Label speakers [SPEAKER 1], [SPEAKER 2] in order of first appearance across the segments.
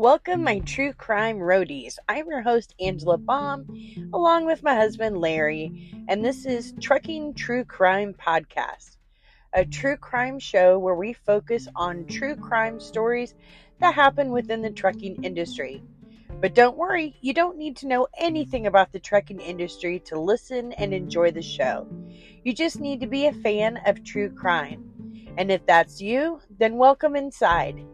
[SPEAKER 1] Welcome, my true crime roadies. I'm your host, Angela Baum, along with my husband, Larry, and this is Trucking True Crime Podcast, a true crime show where we focus on true crime stories that happen within the trucking industry. But don't worry, you don't need to know anything about the trucking industry to listen and enjoy the show. You just need to be a fan of true crime. And if that's you, then welcome inside.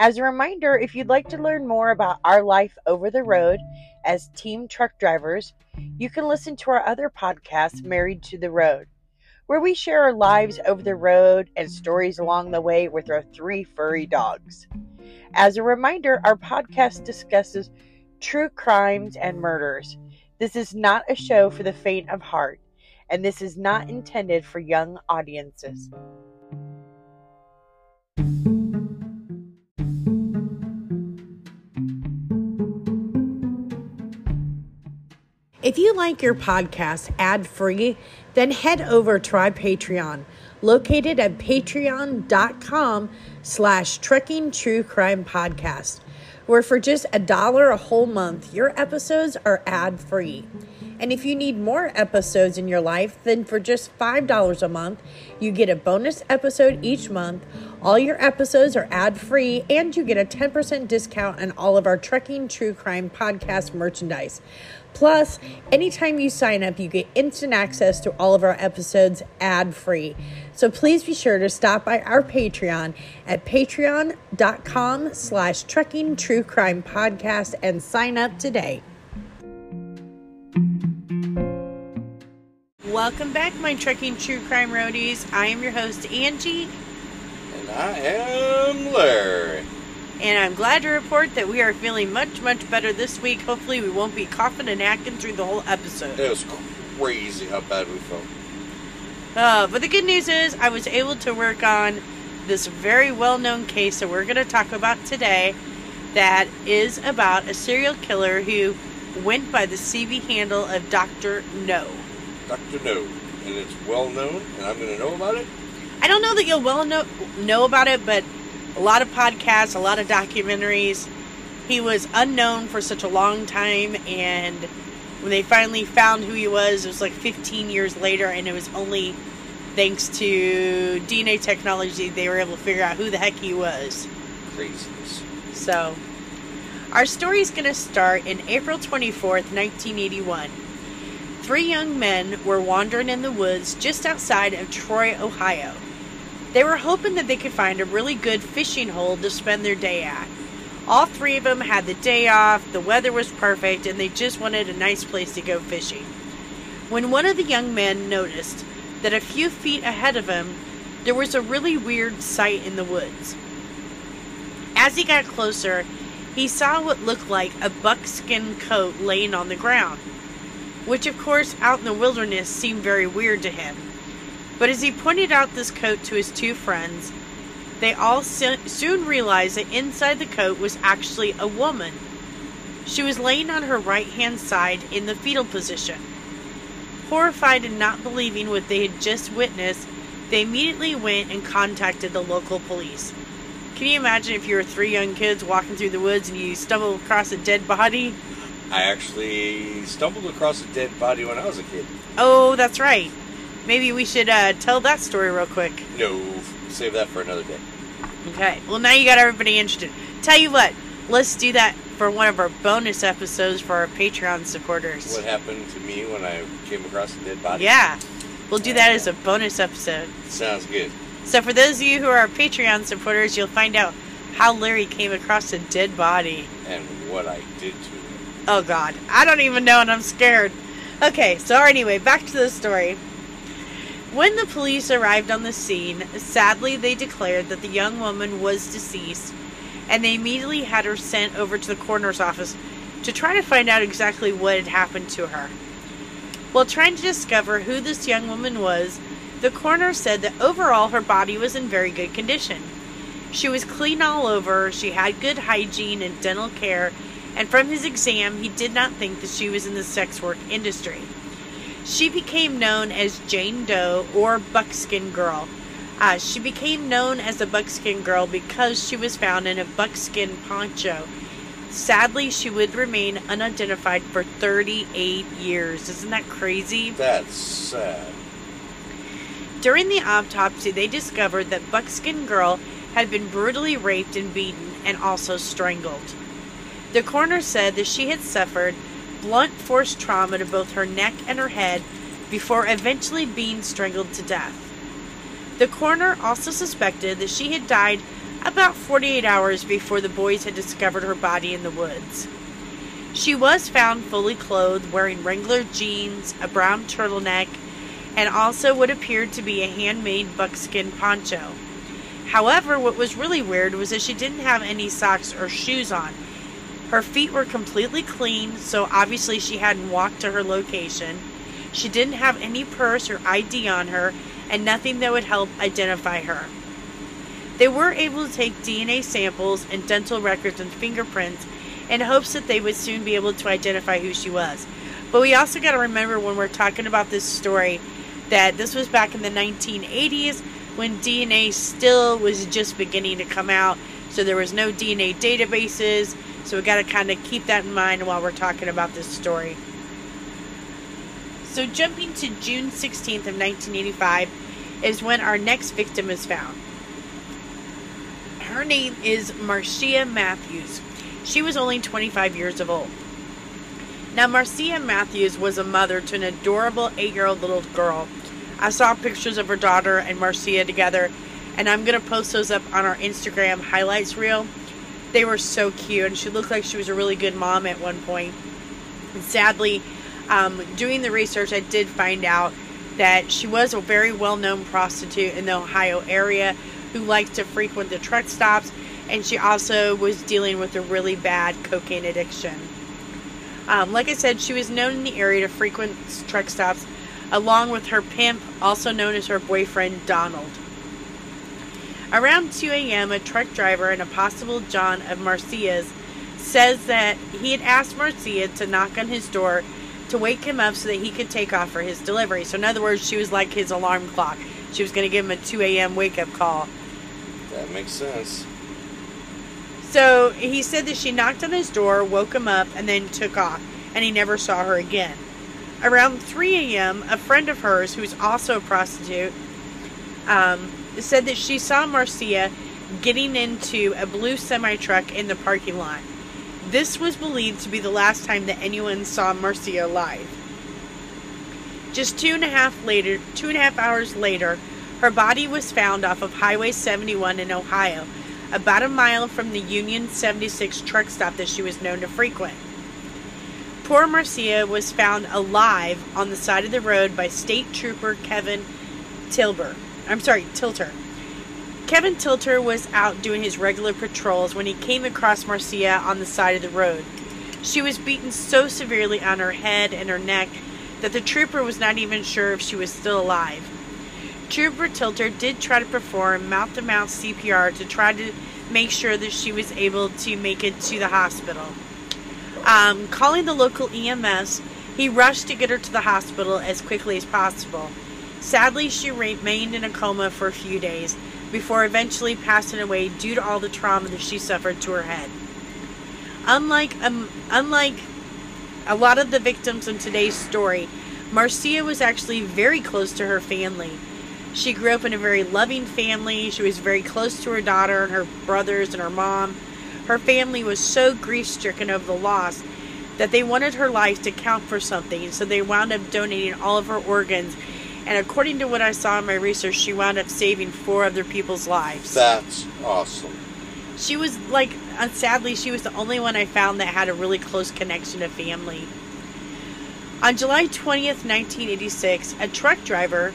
[SPEAKER 1] As a reminder, if you'd like to learn more about our life over the road as team truck drivers, you can listen to our other podcast, Married to the Road, where we share our lives over the road and stories along the way with our three furry dogs. As a reminder, our podcast discusses true crimes and murders. This is not a show for the faint of heart, and this is not intended for young audiences. If you like your podcast ad free, then head over to our Patreon, located at patreon.com slash trucking true crime podcast, where for just a dollar a whole month, your episodes are ad free. And if you need more episodes in your life, then for just $5 a month, you get a bonus episode each month. All your episodes are ad free, and you get a 10% discount on all of our Trucking True Crime podcast merchandise. Plus, anytime you sign up, you get instant access to all of our episodes ad free. So please be sure to stop by our Patreon at patreon.com slash trucking true crime podcast and sign up today. Welcome back, my trucking true crime roadies. I am your host, Angie.
[SPEAKER 2] And I am Larry.
[SPEAKER 1] And I'm glad to report that we are feeling much, much better this week. Hopefully, we won't be coughing and hacking through the whole episode.
[SPEAKER 2] It was crazy how bad we felt.
[SPEAKER 1] Uh, but the good news is, I was able to work on this very well known case that we're going to talk about today that is about a serial killer who went by the CB handle of Dr. No.
[SPEAKER 2] Dr. No. And it's well known, and I'm going to know about it?
[SPEAKER 1] I don't know that you'll well know, know about it, but a lot of podcasts, a lot of documentaries. He was unknown for such a long time, and when they finally found who he was, it was like 15 years later, and it was only thanks to DNA technology they were able to figure out who the heck he was.
[SPEAKER 2] Craziness.
[SPEAKER 1] So, our story is going to start in April 24th, 1981. Three young men were wandering in the woods just outside of Troy, Ohio. They were hoping that they could find a really good fishing hole to spend their day at. All three of them had the day off, the weather was perfect, and they just wanted a nice place to go fishing. When one of the young men noticed that a few feet ahead of him there was a really weird sight in the woods. As he got closer, he saw what looked like a buckskin coat laying on the ground, which, of course, out in the wilderness seemed very weird to him. But as he pointed out this coat to his two friends, they all soon realized that inside the coat was actually a woman. She was laying on her right hand side in the fetal position. Horrified and not believing what they had just witnessed, they immediately went and contacted the local police. Can you imagine if you were three young kids walking through the woods and you stumbled across a dead body?
[SPEAKER 2] I actually stumbled across a dead body when I was a kid.
[SPEAKER 1] Oh, that's right. Maybe we should uh, tell that story real quick.
[SPEAKER 2] No, save that for another day.
[SPEAKER 1] Okay. Well, now you got everybody interested. Tell you what, let's do that for one of our bonus episodes for our Patreon supporters.
[SPEAKER 2] What happened to me when I came across a dead body?
[SPEAKER 1] Yeah. We'll do that as a bonus episode.
[SPEAKER 2] Sounds good.
[SPEAKER 1] So, for those of you who are Patreon supporters, you'll find out how Larry came across a dead body.
[SPEAKER 2] And what I did to him.
[SPEAKER 1] Oh, God. I don't even know, and I'm scared. Okay, so anyway, back to the story. When the police arrived on the scene, sadly they declared that the young woman was deceased, and they immediately had her sent over to the coroner's office to try to find out exactly what had happened to her. While trying to discover who this young woman was, the coroner said that overall her body was in very good condition. She was clean all over, she had good hygiene and dental care, and from his exam, he did not think that she was in the sex work industry. She became known as Jane Doe or Buckskin Girl. Uh, she became known as the Buckskin Girl because she was found in a buckskin poncho Sadly, she would remain unidentified for 38 years. Isn't that crazy?
[SPEAKER 2] That's sad.
[SPEAKER 1] During the autopsy, they discovered that Buckskin Girl had been brutally raped and beaten and also strangled. The coroner said that she had suffered blunt force trauma to both her neck and her head before eventually being strangled to death. The coroner also suspected that she had died about 48 hours before the boys had discovered her body in the woods. She was found fully clothed, wearing Wrangler jeans, a brown turtleneck, and also what appeared to be a handmade buckskin poncho. However, what was really weird was that she didn't have any socks or shoes on. Her feet were completely clean, so obviously she hadn't walked to her location. She didn't have any purse or ID on her, and nothing that would help identify her. They were able to take DNA samples and dental records and fingerprints in hopes that they would soon be able to identify who she was. But we also got to remember when we're talking about this story that this was back in the 1980s when DNA still was just beginning to come out, so there was no DNA databases. So we got to kind of keep that in mind while we're talking about this story. So jumping to June 16th of 1985 is when our next victim is found. Her name is Marcia Matthews. She was only 25 years of old. Now, Marcia Matthews was a mother to an adorable eight year old little girl. I saw pictures of her daughter and Marcia together, and I'm going to post those up on our Instagram highlights reel. They were so cute, and she looked like she was a really good mom at one point. And sadly, um, doing the research, I did find out that she was a very well known prostitute in the Ohio area who liked to frequent the truck stops, and she also was dealing with a really bad cocaine addiction. Um, like I said, she was known in the area to frequent truck stops, along with her pimp, also known as her boyfriend Donald. Around 2 a.m., a truck driver and a possible John of Marcia's says that he had asked Marcia to knock on his door to wake him up so that he could take off for his delivery. So, in other words, she was like his alarm clock. She was going to give him a 2 a.m. wake up call.
[SPEAKER 2] That makes sense.
[SPEAKER 1] So, he said that she knocked on his door, woke him up, and then took off, and he never saw her again. Around 3 a.m., a friend of hers, who's also a prostitute, um, said that she saw Marcia getting into a blue semi truck in the parking lot. This was believed to be the last time that anyone saw Marcia alive. Just two and a half later, two and a half hours later, her body was found off of Highway 71 in Ohio, about a mile from the Union 76 truck stop that she was known to frequent. Poor Marcia was found alive on the side of the road by State Trooper Kevin Tilber. I'm sorry, Tilter. Kevin Tilter was out doing his regular patrols when he came across Marcia on the side of the road. She was beaten so severely on her head and her neck that the trooper was not even sure if she was still alive. Trooper Tilter did try to perform mouth to mouth CPR to try to make sure that she was able to make it to the hospital. Um, calling the local EMS, he rushed to get her to the hospital as quickly as possible. Sadly, she remained in a coma for a few days before eventually passing away due to all the trauma that she suffered to her head. Unlike um, unlike a lot of the victims in today's story, Marcia was actually very close to her family. She grew up in a very loving family. She was very close to her daughter and her brothers and her mom. Her family was so grief stricken over the loss that they wanted her life to count for something, so they wound up donating all of her organs. And according to what I saw in my research, she wound up saving four other people's lives.
[SPEAKER 2] That's awesome.
[SPEAKER 1] She was like, uh, sadly, she was the only one I found that had a really close connection to family. On July 20th, 1986, a truck driver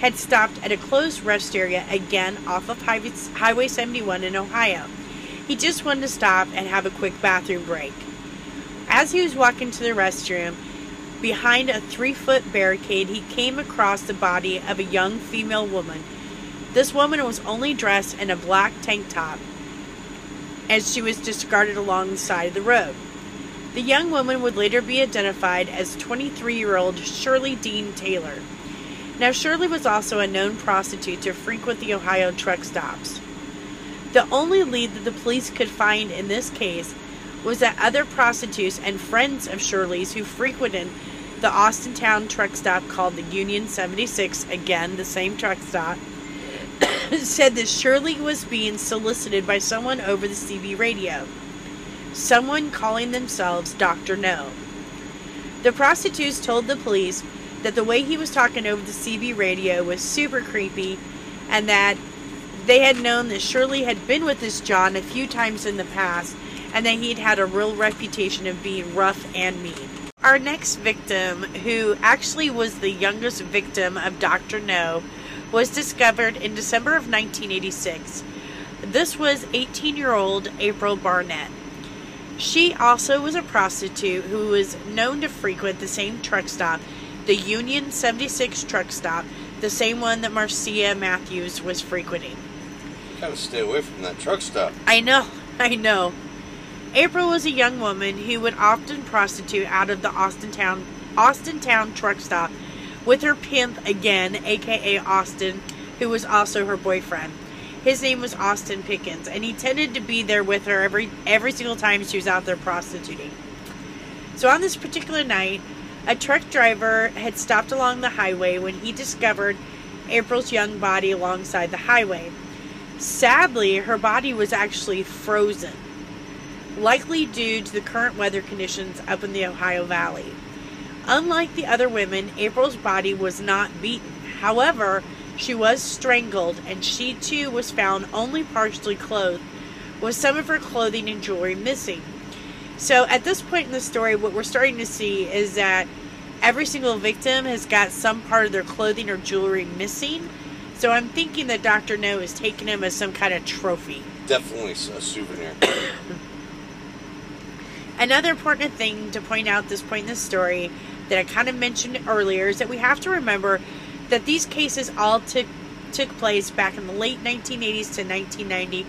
[SPEAKER 1] had stopped at a closed rest area again off of Highway 71 in Ohio. He just wanted to stop and have a quick bathroom break. As he was walking to the restroom, behind a three foot barricade, he came across the body of a young female woman. This woman was only dressed in a black tank top as she was discarded along the side of the road. The young woman would later be identified as 23 year old Shirley Dean Taylor. Now, Shirley was also a known prostitute to frequent the Ohio truck stops. The only lead that the police could find in this case was that other prostitutes and friends of Shirley's who frequented the Austintown truck stop called the Union 76, again, the same truck stop, said that Shirley was being solicited by someone over the CB radio. Someone calling themselves Dr. No. The prostitutes told the police that the way he was talking over the CB radio was super creepy and that they had known that Shirley had been with this John a few times in the past and that he'd had a real reputation of being rough and mean. Our next victim, who actually was the youngest victim of Dr. No, was discovered in December of 1986. This was 18 year old April Barnett. She also was a prostitute who was known to frequent the same truck stop, the Union 76 truck stop, the same one that Marcia Matthews was frequenting.
[SPEAKER 2] Gotta stay away from that truck stop.
[SPEAKER 1] I know, I know. April was a young woman who would often prostitute out of the Austintown Austintown truck stop with her pimp again, aka Austin, who was also her boyfriend. His name was Austin Pickens, and he tended to be there with her every every single time she was out there prostituting. So on this particular night, a truck driver had stopped along the highway when he discovered April's young body alongside the highway. Sadly, her body was actually frozen likely due to the current weather conditions up in the Ohio Valley. Unlike the other women, April's body was not beaten. However, she was strangled and she too was found only partially clothed, with some of her clothing and jewelry missing. So at this point in the story, what we're starting to see is that every single victim has got some part of their clothing or jewelry missing. So I'm thinking that Dr. No is taking him as some kind of trophy.
[SPEAKER 2] Definitely a souvenir.
[SPEAKER 1] Another important thing to point out at this point in the story that I kind of mentioned earlier is that we have to remember that these cases all took took place back in the late 1980s to 1990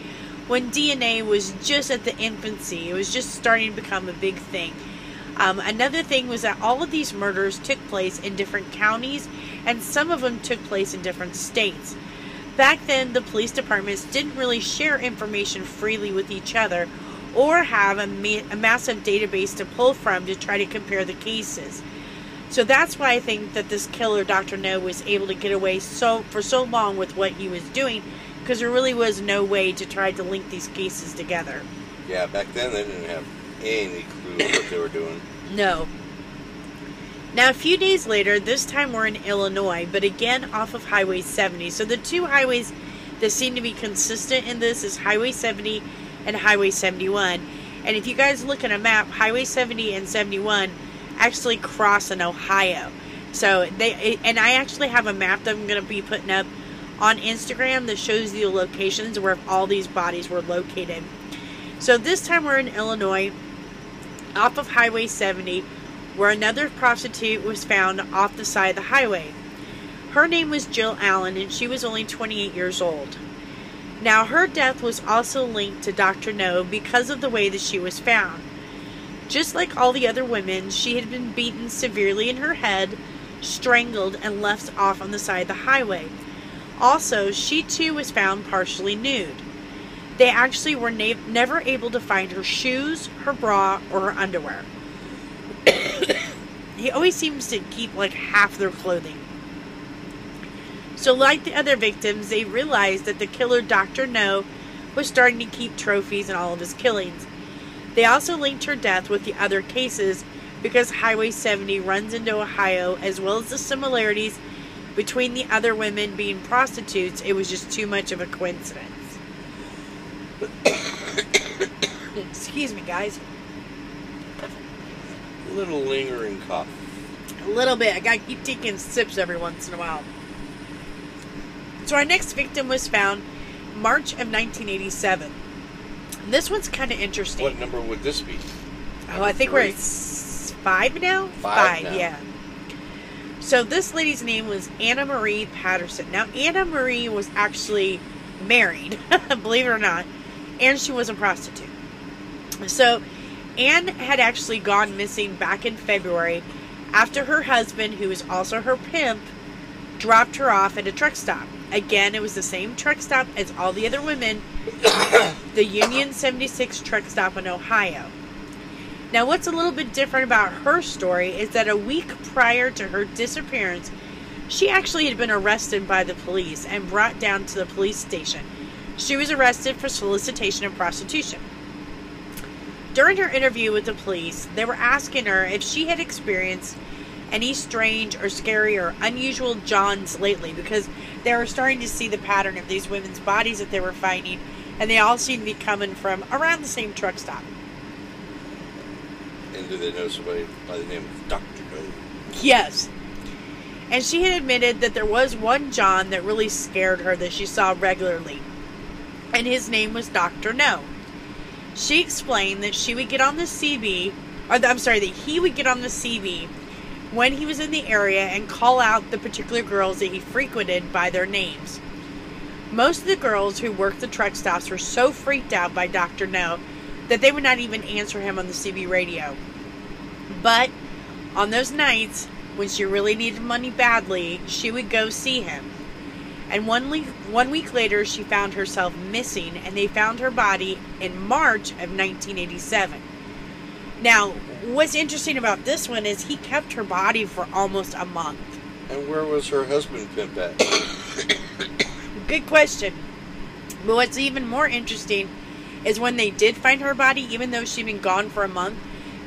[SPEAKER 1] when DNA was just at the infancy. It was just starting to become a big thing. Um, another thing was that all of these murders took place in different counties and some of them took place in different states. Back then, the police departments didn't really share information freely with each other or have a, ma- a massive database to pull from to try to compare the cases. So that's why I think that this killer, Dr. No, was able to get away so for so long with what he was doing, because there really was no way to try to link these cases together.
[SPEAKER 2] Yeah, back then they didn't have any clue what they were doing.
[SPEAKER 1] No. Now, a few days later, this time we're in Illinois, but again off of Highway 70. So the two highways that seem to be consistent in this is Highway 70 and Highway 71. And if you guys look at a map, Highway 70 and 71 actually cross in Ohio. So they and I actually have a map that I'm going to be putting up on Instagram that shows the locations where all these bodies were located. So this time we're in Illinois, off of Highway 70, where another prostitute was found off the side of the highway. Her name was Jill Allen, and she was only 28 years old. Now, her death was also linked to Dr. No because of the way that she was found. Just like all the other women, she had been beaten severely in her head, strangled, and left off on the side of the highway. Also, she too was found partially nude. They actually were na- never able to find her shoes, her bra, or her underwear. he always seems to keep like half their clothing. So, like the other victims, they realized that the killer, Dr. No, was starting to keep trophies in all of his killings. They also linked her death with the other cases because Highway 70 runs into Ohio, as well as the similarities between the other women being prostitutes. It was just too much of a coincidence. Excuse me, guys.
[SPEAKER 2] A little lingering cough.
[SPEAKER 1] A little bit. I gotta keep taking sips every once in a while. So our next victim was found March of 1987. This one's kind of interesting.
[SPEAKER 2] What number would this be?
[SPEAKER 1] oh, I think we're at s- five now.
[SPEAKER 2] Five now.
[SPEAKER 1] yeah. So this lady's name was Anna Marie Patterson. Now Anna Marie was actually married, believe it or not, and she was a prostitute. So Anne had actually gone missing back in February after her husband, who was also her pimp, dropped her off at a truck stop. Again, it was the same truck stop as all the other women, the Union 76 truck stop in Ohio. Now, what's a little bit different about her story is that a week prior to her disappearance, she actually had been arrested by the police and brought down to the police station. She was arrested for solicitation of prostitution. During her interview with the police, they were asking her if she had experienced any strange or scary or unusual Johns lately because they were starting to see the pattern of these women's bodies that they were finding, and they all seemed to be coming from around the same truck stop.
[SPEAKER 2] And do they know somebody by the name of Dr. No?
[SPEAKER 1] Yes. And she had admitted that there was one John that really scared her that she saw regularly. And his name was Dr. No. She explained that she would get on the CB, or the, I'm sorry, that he would get on the CB when he was in the area and call out the particular girls that he frequented by their names. Most of the girls who worked the truck stops were so freaked out by Dr. No that they would not even answer him on the CB radio. But on those nights, when she really needed money badly, she would go see him. And one week, one week later, she found herself missing, and they found her body in March of 1987. Now, what's interesting about this one is he kept her body for almost a month.
[SPEAKER 2] And where was her husband pimp at?
[SPEAKER 1] Good question. But what's even more interesting is when they did find her body, even though she'd been gone for a month,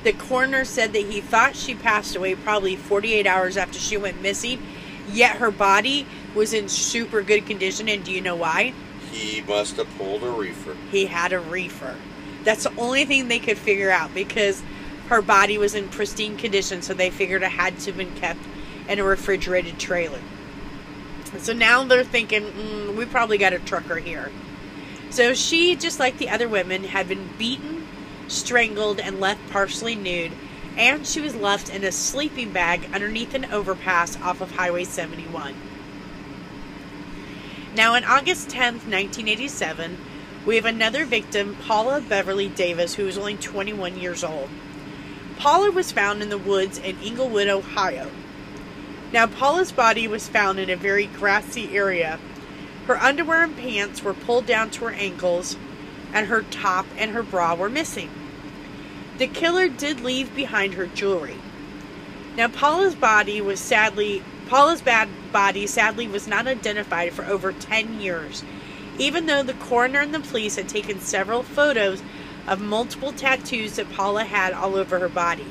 [SPEAKER 1] the coroner said that he thought she passed away probably 48 hours after she went missing, yet her body was in super good condition. And do you know why?
[SPEAKER 2] he must have pulled a reefer.
[SPEAKER 1] He had a reefer. That's the only thing they could figure out because her body was in pristine condition, so they figured it had to have been kept in a refrigerated trailer. So now they're thinking, mm, we probably got a trucker here. So she, just like the other women, had been beaten, strangled, and left partially nude, and she was left in a sleeping bag underneath an overpass off of Highway 71. Now, on August 10th, 1987, we have another victim, Paula Beverly Davis, who was only 21 years old. Paula was found in the woods in Englewood, Ohio. Now, Paula's body was found in a very grassy area. Her underwear and pants were pulled down to her ankles, and her top and her bra were missing. The killer did leave behind her jewelry. Now, Paula's body was sadly Paula's bad body sadly was not identified for over 10 years, even though the coroner and the police had taken several photos of multiple tattoos that Paula had all over her body.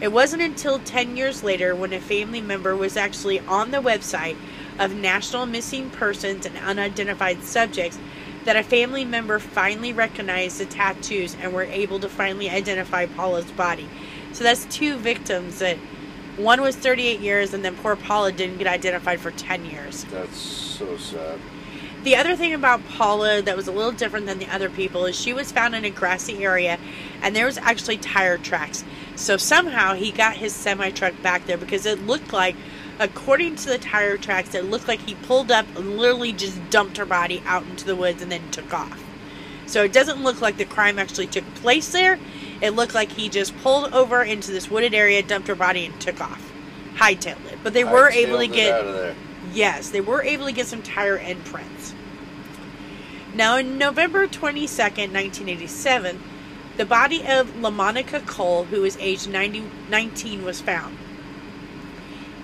[SPEAKER 1] It wasn't until 10 years later when a family member was actually on the website of National Missing Persons and Unidentified Subjects that a family member finally recognized the tattoos and were able to finally identify Paula's body. So that's two victims that one was 38 years and then poor Paula didn't get identified for 10 years.
[SPEAKER 2] That's so sad.
[SPEAKER 1] The other thing about Paula that was a little different than the other people is she was found in a grassy area and there was actually tire tracks. So somehow he got his semi truck back there because it looked like, according to the tire tracks, it looked like he pulled up and literally just dumped her body out into the woods and then took off. So it doesn't look like the crime actually took place there. It looked like he just pulled over into this wooded area, dumped her body, and took off. Hightailed it. But they were able to get
[SPEAKER 2] out of there.
[SPEAKER 1] Yes, they were able to get some tire imprints. Now, in November 22nd, 1987, the body of LaMonica Cole, who was aged 90, 19, was found.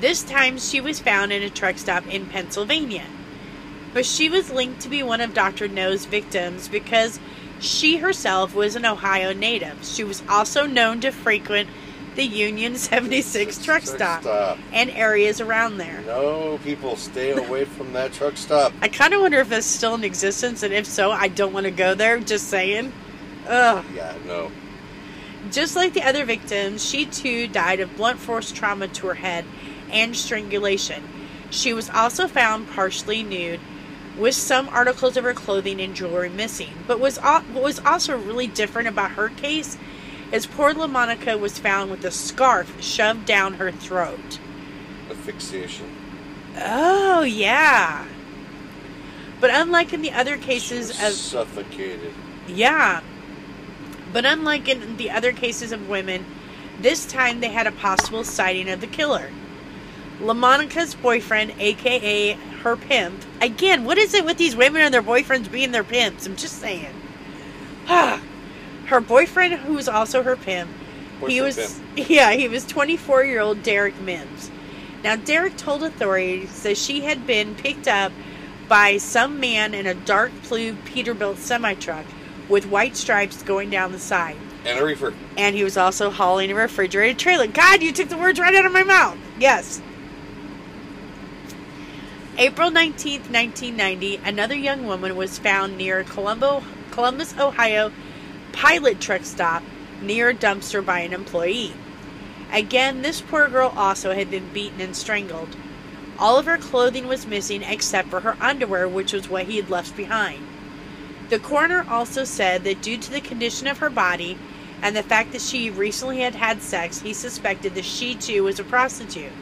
[SPEAKER 1] This time, she was found in a truck stop in Pennsylvania. But she was linked to be one of Dr. No's victims because she herself was an Ohio native. She was also known to frequent the Union 76 truck stop
[SPEAKER 2] stop.
[SPEAKER 1] and areas around there.
[SPEAKER 2] No, people stay away from that truck stop.
[SPEAKER 1] I kind of wonder if it's still in existence, and if so, I don't want to go there. Just saying. Ugh.
[SPEAKER 2] Yeah, no.
[SPEAKER 1] Just like the other victims, she too died of blunt force trauma to her head and strangulation. She was also found partially nude, with some articles of her clothing and jewelry missing. But was what was also really different about her case is poor LaMonica was found with a scarf shoved down her throat.
[SPEAKER 2] Asphyxiation.
[SPEAKER 1] Oh yeah. But unlike in the other cases of
[SPEAKER 2] suffocated.
[SPEAKER 1] Yeah. But unlike in the other cases of women, this time they had a possible sighting of the killer. LaMonica's boyfriend, aka her pimp. Again, what is it with these women and their boyfriends being their pimps? I'm just saying. Ah. Her boyfriend, who was also her pimp, he was
[SPEAKER 2] pimp.
[SPEAKER 1] yeah he was 24 year old derek mims. Now derek told authorities that she had been picked up by some man in a dark blue peterbilt semi truck with white stripes going down the side.
[SPEAKER 2] And a reefer.
[SPEAKER 1] and he was also hauling a refrigerated trailer. God you took the words right out of my mouth. Yes. April 19th 1990 another young woman was found near Columbo, columbus ohio pilot truck stop near a dumpster by an employee. Again, this poor girl also had been beaten and strangled. All of her clothing was missing except for her underwear, which was what he had left behind. The coroner also said that due to the condition of her body and the fact that she recently had had sex, he suspected that she too was a prostitute.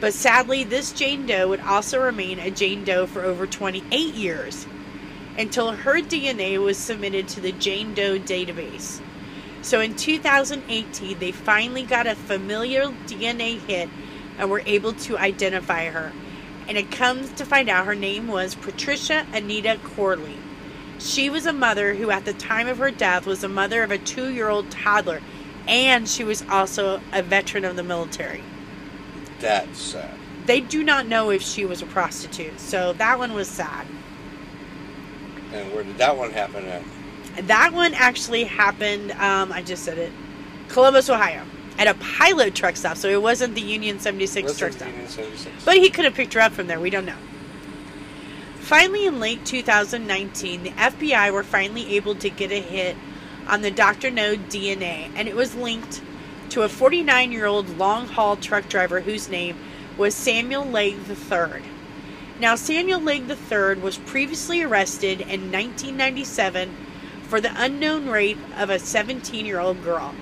[SPEAKER 1] But sadly, this Jane Doe would also remain a Jane Doe for over 28 years until her DNA was submitted to the Jane Doe database. So in 2018, they finally got a familiar DNA hit and were able to identify her. And it comes to find out her name was Patricia Anita Corley. She was a mother who, at the time of her death, was a mother of a two year old toddler, and she was also a veteran of the military.
[SPEAKER 2] That's sad.
[SPEAKER 1] They do not know if she was a prostitute, so that one was sad.
[SPEAKER 2] And where did that one happen at?
[SPEAKER 1] That one actually happened, um, I just said it, Columbus, Ohio, at a pilot truck stop. So it wasn't the Union 76
[SPEAKER 2] What's
[SPEAKER 1] truck stop.
[SPEAKER 2] Union 76?
[SPEAKER 1] But he could have picked her up from there. We don't know. Finally, in late 2019, the FBI were finally able to get a hit on the Dr. No DNA, and it was linked to a 49 year old long haul truck driver whose name was Samuel Legg III. Now, Samuel Legg III was previously arrested in 1997 for the unknown rape of a 17 year old girl.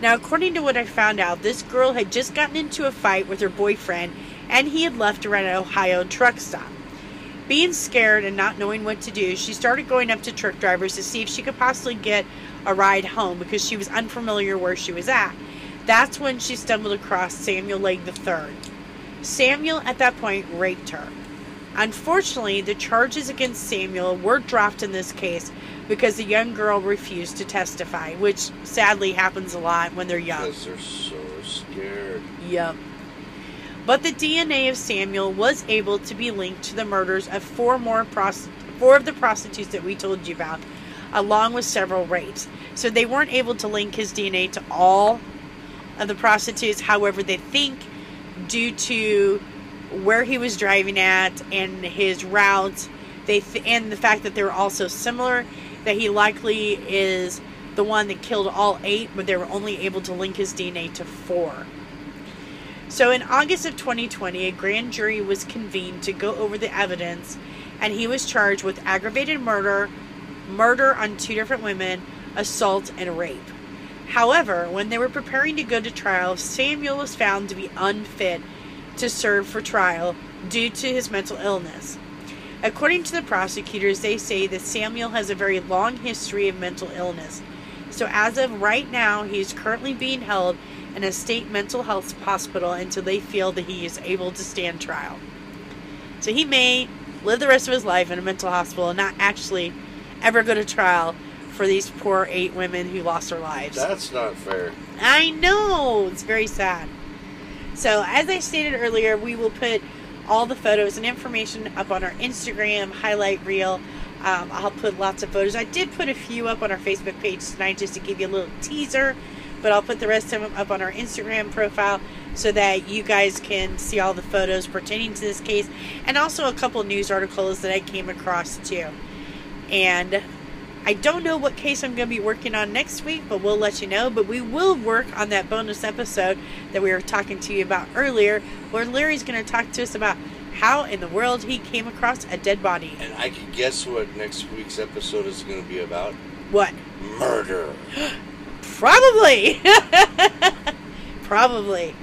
[SPEAKER 1] Now, according to what I found out, this girl had just gotten into a fight with her boyfriend and he had left at an Ohio truck stop. Being scared and not knowing what to do, she started going up to truck drivers to see if she could possibly get a ride home because she was unfamiliar where she was at. That's when she stumbled across Samuel Legg III. Samuel, at that point, raped her. Unfortunately, the charges against Samuel were dropped in this case because the young girl refused to testify, which sadly happens a lot when they're young.
[SPEAKER 2] Because they're so scared.
[SPEAKER 1] Yep. But the DNA of Samuel was able to be linked to the murders of four more prost- four of the prostitutes that we told you about, along with several rapes. So they weren't able to link his DNA to all of the prostitutes. However, they think due to where he was driving at and his route. they th- and the fact that they were also similar, that he likely is the one that killed all eight, but they were only able to link his DNA to four. So in August of 2020, a grand jury was convened to go over the evidence, and he was charged with aggravated murder, murder on two different women, assault, and rape. However, when they were preparing to go to trial, Samuel was found to be unfit to serve for trial due to his mental illness. According to the prosecutors, they say that Samuel has a very long history of mental illness. So, as of right now, he is currently being held in a state mental health hospital until they feel that he is able to stand trial. So, he may live the rest of his life in a mental hospital and not actually ever go to trial for these poor eight women who lost their lives.
[SPEAKER 2] That's not fair.
[SPEAKER 1] I know. It's very sad. So, as I stated earlier, we will put all the photos and information up on our Instagram highlight reel. Um, I'll put lots of photos. I did put a few up on our Facebook page tonight just to give you a little teaser, but I'll put the rest of them up on our Instagram profile so that you guys can see all the photos pertaining to this case and also a couple news articles that I came across too. And I don't know what case I'm going to be working on next week, but we'll let you know. But we will work on that bonus episode that we were talking to you about earlier, where Larry's going to talk to us about how in the world he came across a dead body.
[SPEAKER 2] And I can guess what next week's episode is going to be about.
[SPEAKER 1] What?
[SPEAKER 2] Murder.
[SPEAKER 1] Probably. Probably.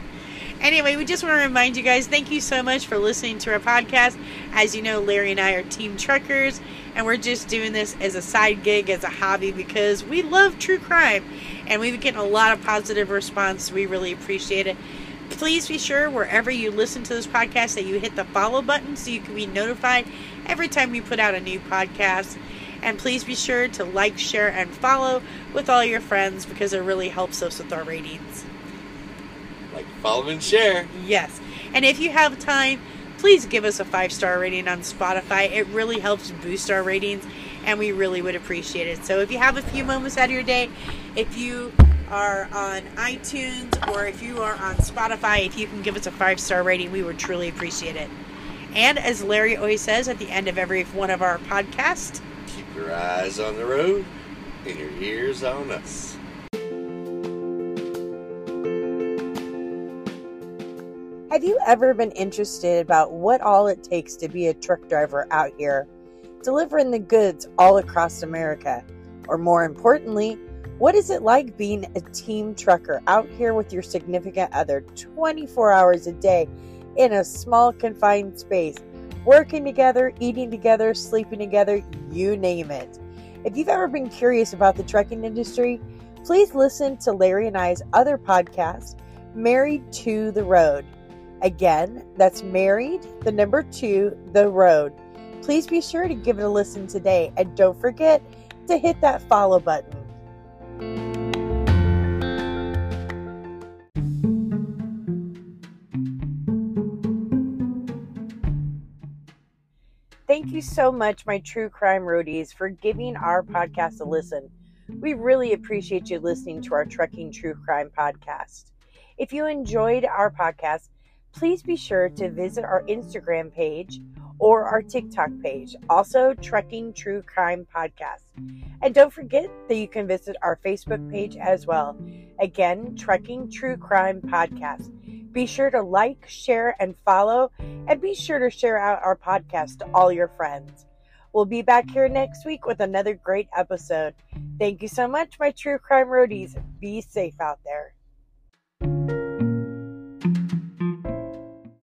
[SPEAKER 1] Anyway, we just want to remind you guys thank you so much for listening to our podcast. As you know, Larry and I are team truckers, and we're just doing this as a side gig, as a hobby, because we love true crime. And we've been getting a lot of positive response. We really appreciate it. Please be sure, wherever you listen to this podcast, that you hit the follow button so you can be notified every time we put out a new podcast. And please be sure to like, share, and follow with all your friends because it really helps us with our ratings.
[SPEAKER 2] Follow, and share.
[SPEAKER 1] Yes. And if you have time, please give us a five star rating on Spotify. It really helps boost our ratings, and we really would appreciate it. So if you have a few moments out of your day, if you are on iTunes or if you are on Spotify, if you can give us a five star rating, we would truly appreciate it. And as Larry always says at the end of every one of our podcasts,
[SPEAKER 2] keep your eyes on the road and your ears on us.
[SPEAKER 1] Have you ever been interested about what all it takes to be a truck driver out here, delivering the goods all across America? Or more importantly, what is it like being a team trucker out here with your significant other 24 hours a day in a small confined space, working together, eating together, sleeping together, you name it? If you've ever been curious about the trucking industry, please listen to Larry and I's other podcast, Married to the Road. Again, that's married, the number two, the road. Please be sure to give it a listen today and don't forget to hit that follow button. Thank you so much, my true crime roadies, for giving our podcast a listen. We really appreciate you listening to our Trucking True Crime podcast. If you enjoyed our podcast, please be sure to visit our Instagram page or our TikTok page, also Trucking True Crime Podcast. And don't forget that you can visit our Facebook page as well. Again, Trucking True Crime Podcast. Be sure to like, share, and follow, and be sure to share out our podcast to all your friends. We'll be back here next week with another great episode. Thank you so much, my true crime roadies. Be safe out there.